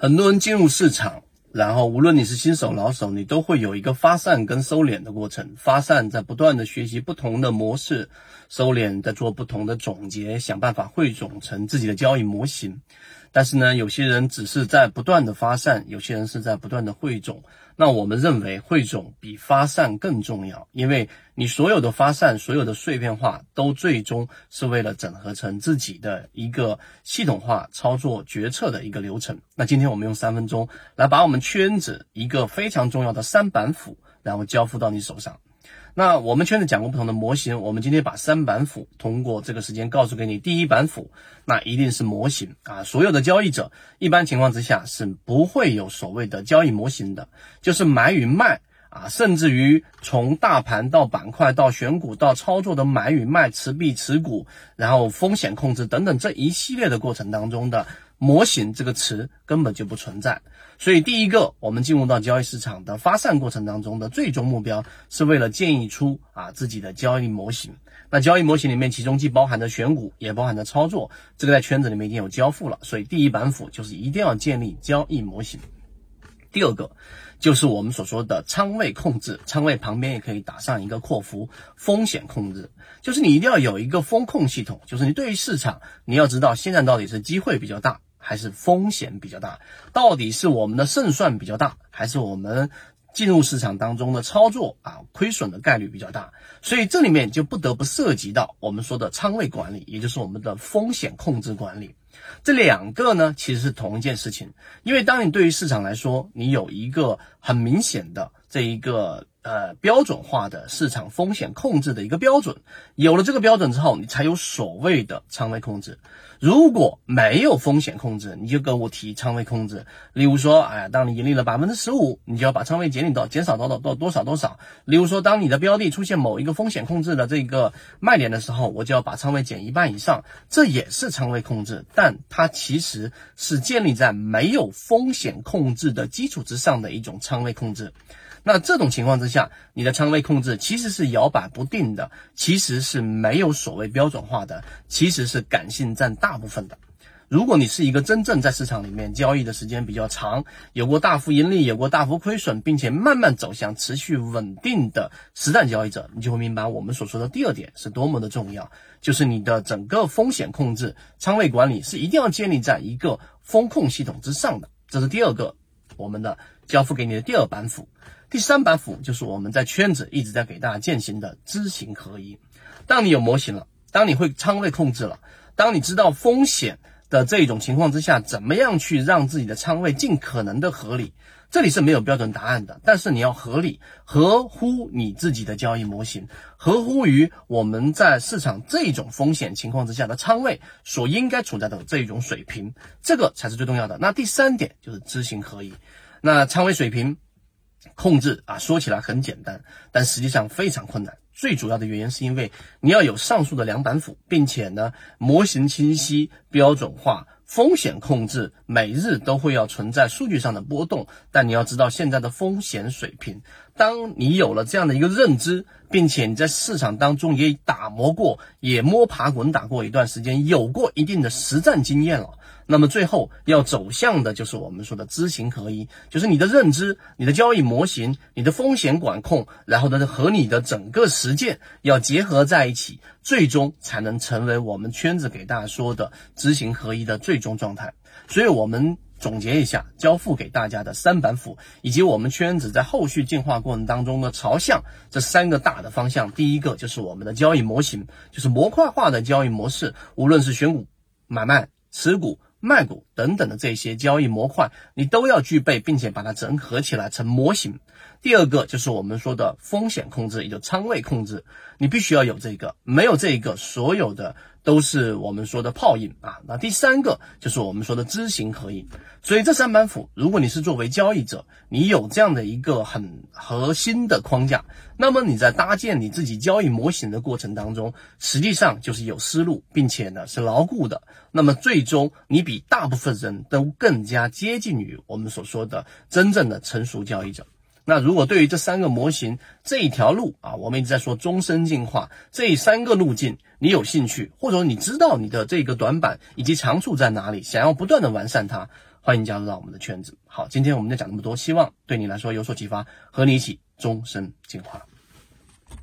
很多人进入市场，然后无论你是新手老手，你都会有一个发散跟收敛的过程。发散在不断的学习不同的模式，收敛在做不同的总结，想办法汇总成自己的交易模型。但是呢，有些人只是在不断的发散，有些人是在不断的汇总。那我们认为汇总比发散更重要，因为你所有的发散、所有的碎片化，都最终是为了整合成自己的一个系统化操作决策的一个流程。那今天我们用三分钟来把我们圈子一个非常重要的三板斧，然后交付到你手上。那我们圈子讲过不同的模型，我们今天把三板斧通过这个时间告诉给你。第一板斧，那一定是模型啊！所有的交易者一般情况之下是不会有所谓的交易模型的，就是买与卖啊，甚至于从大盘到板块到选股到操作的买与卖、持币持股，然后风险控制等等这一系列的过程当中的。模型这个词根本就不存在，所以第一个，我们进入到交易市场的发散过程当中的最终目标，是为了建议出啊自己的交易模型。那交易模型里面，其中既包含着选股，也包含着操作，这个在圈子里面已经有交付了。所以第一板斧就是一定要建立交易模型。第二个，就是我们所说的仓位控制，仓位旁边也可以打上一个括弧，风险控制，就是你一定要有一个风控系统，就是你对于市场，你要知道现在到底是机会比较大。还是风险比较大，到底是我们的胜算比较大，还是我们进入市场当中的操作啊亏损的概率比较大？所以这里面就不得不涉及到我们说的仓位管理，也就是我们的风险控制管理。这两个呢其实是同一件事情，因为当你对于市场来说，你有一个很明显的这一个。呃，标准化的市场风险控制的一个标准，有了这个标准之后，你才有所谓的仓位控制。如果没有风险控制，你就跟我提仓位控制。例如说，哎呀，当你盈利了百分之十五，你就要把仓位减领到减少到到到多少多少。例如说，当你的标的出现某一个风险控制的这个卖点的时候，我就要把仓位减一半以上，这也是仓位控制，但它其实是建立在没有风险控制的基础之上的一种仓位控制。那这种情况之下，你的仓位控制其实是摇摆不定的，其实是没有所谓标准化的，其实是感性占大部分的。如果你是一个真正在市场里面交易的时间比较长，有过大幅盈利，有过大幅亏损，并且慢慢走向持续稳定的实战交易者，你就会明白我们所说的第二点是多么的重要，就是你的整个风险控制、仓位管理是一定要建立在一个风控系统之上的。这是第二个我们的交付给你的第二板斧。第三板斧就是我们在圈子一直在给大家践行的知行合一。当你有模型了，当你会仓位控制了，当你知道风险的这种情况之下，怎么样去让自己的仓位尽可能的合理？这里是没有标准答案的，但是你要合理，合乎你自己的交易模型，合乎于我们在市场这种风险情况之下的仓位所应该处在的这种水平，这个才是最重要的。那第三点就是知行合一，那仓位水平。控制啊，说起来很简单，但实际上非常困难。最主要的原因是因为你要有上述的两板斧，并且呢，模型清晰、标准化、风险控制，每日都会要存在数据上的波动。但你要知道现在的风险水平，当你有了这样的一个认知，并且你在市场当中也打磨过，也摸爬滚打过一段时间，有过一定的实战经验了。那么最后要走向的就是我们说的知行合一，就是你的认知、你的交易模型、你的风险管控，然后呢和你的整个实践要结合在一起，最终才能成为我们圈子给大家说的知行合一的最终状态。所以，我们总结一下交付给大家的三板斧，以及我们圈子在后续进化过程当中的朝向这三个大的方向。第一个就是我们的交易模型，就是模块化的交易模式，无论是选股、买卖、持股。卖股等等的这些交易模块，你都要具备，并且把它整合起来成模型。第二个就是我们说的风险控制，也就仓位控制，你必须要有这个，没有这个，所有的都是我们说的泡影啊。那第三个就是我们说的知行合一。所以这三板斧，如果你是作为交易者，你有这样的一个很核心的框架，那么你在搭建你自己交易模型的过程当中，实际上就是有思路，并且呢是牢固的。那么最终你比大部分人都更加接近于我们所说的真正的成熟交易者。那如果对于这三个模型这一条路啊，我们一直在说终身进化这三个路径，你有兴趣，或者说你知道你的这个短板以及长处在哪里，想要不断的完善它。欢迎加入到我们的圈子。好，今天我们就讲那么多，希望对你来说有所启发，和你一起终身进化。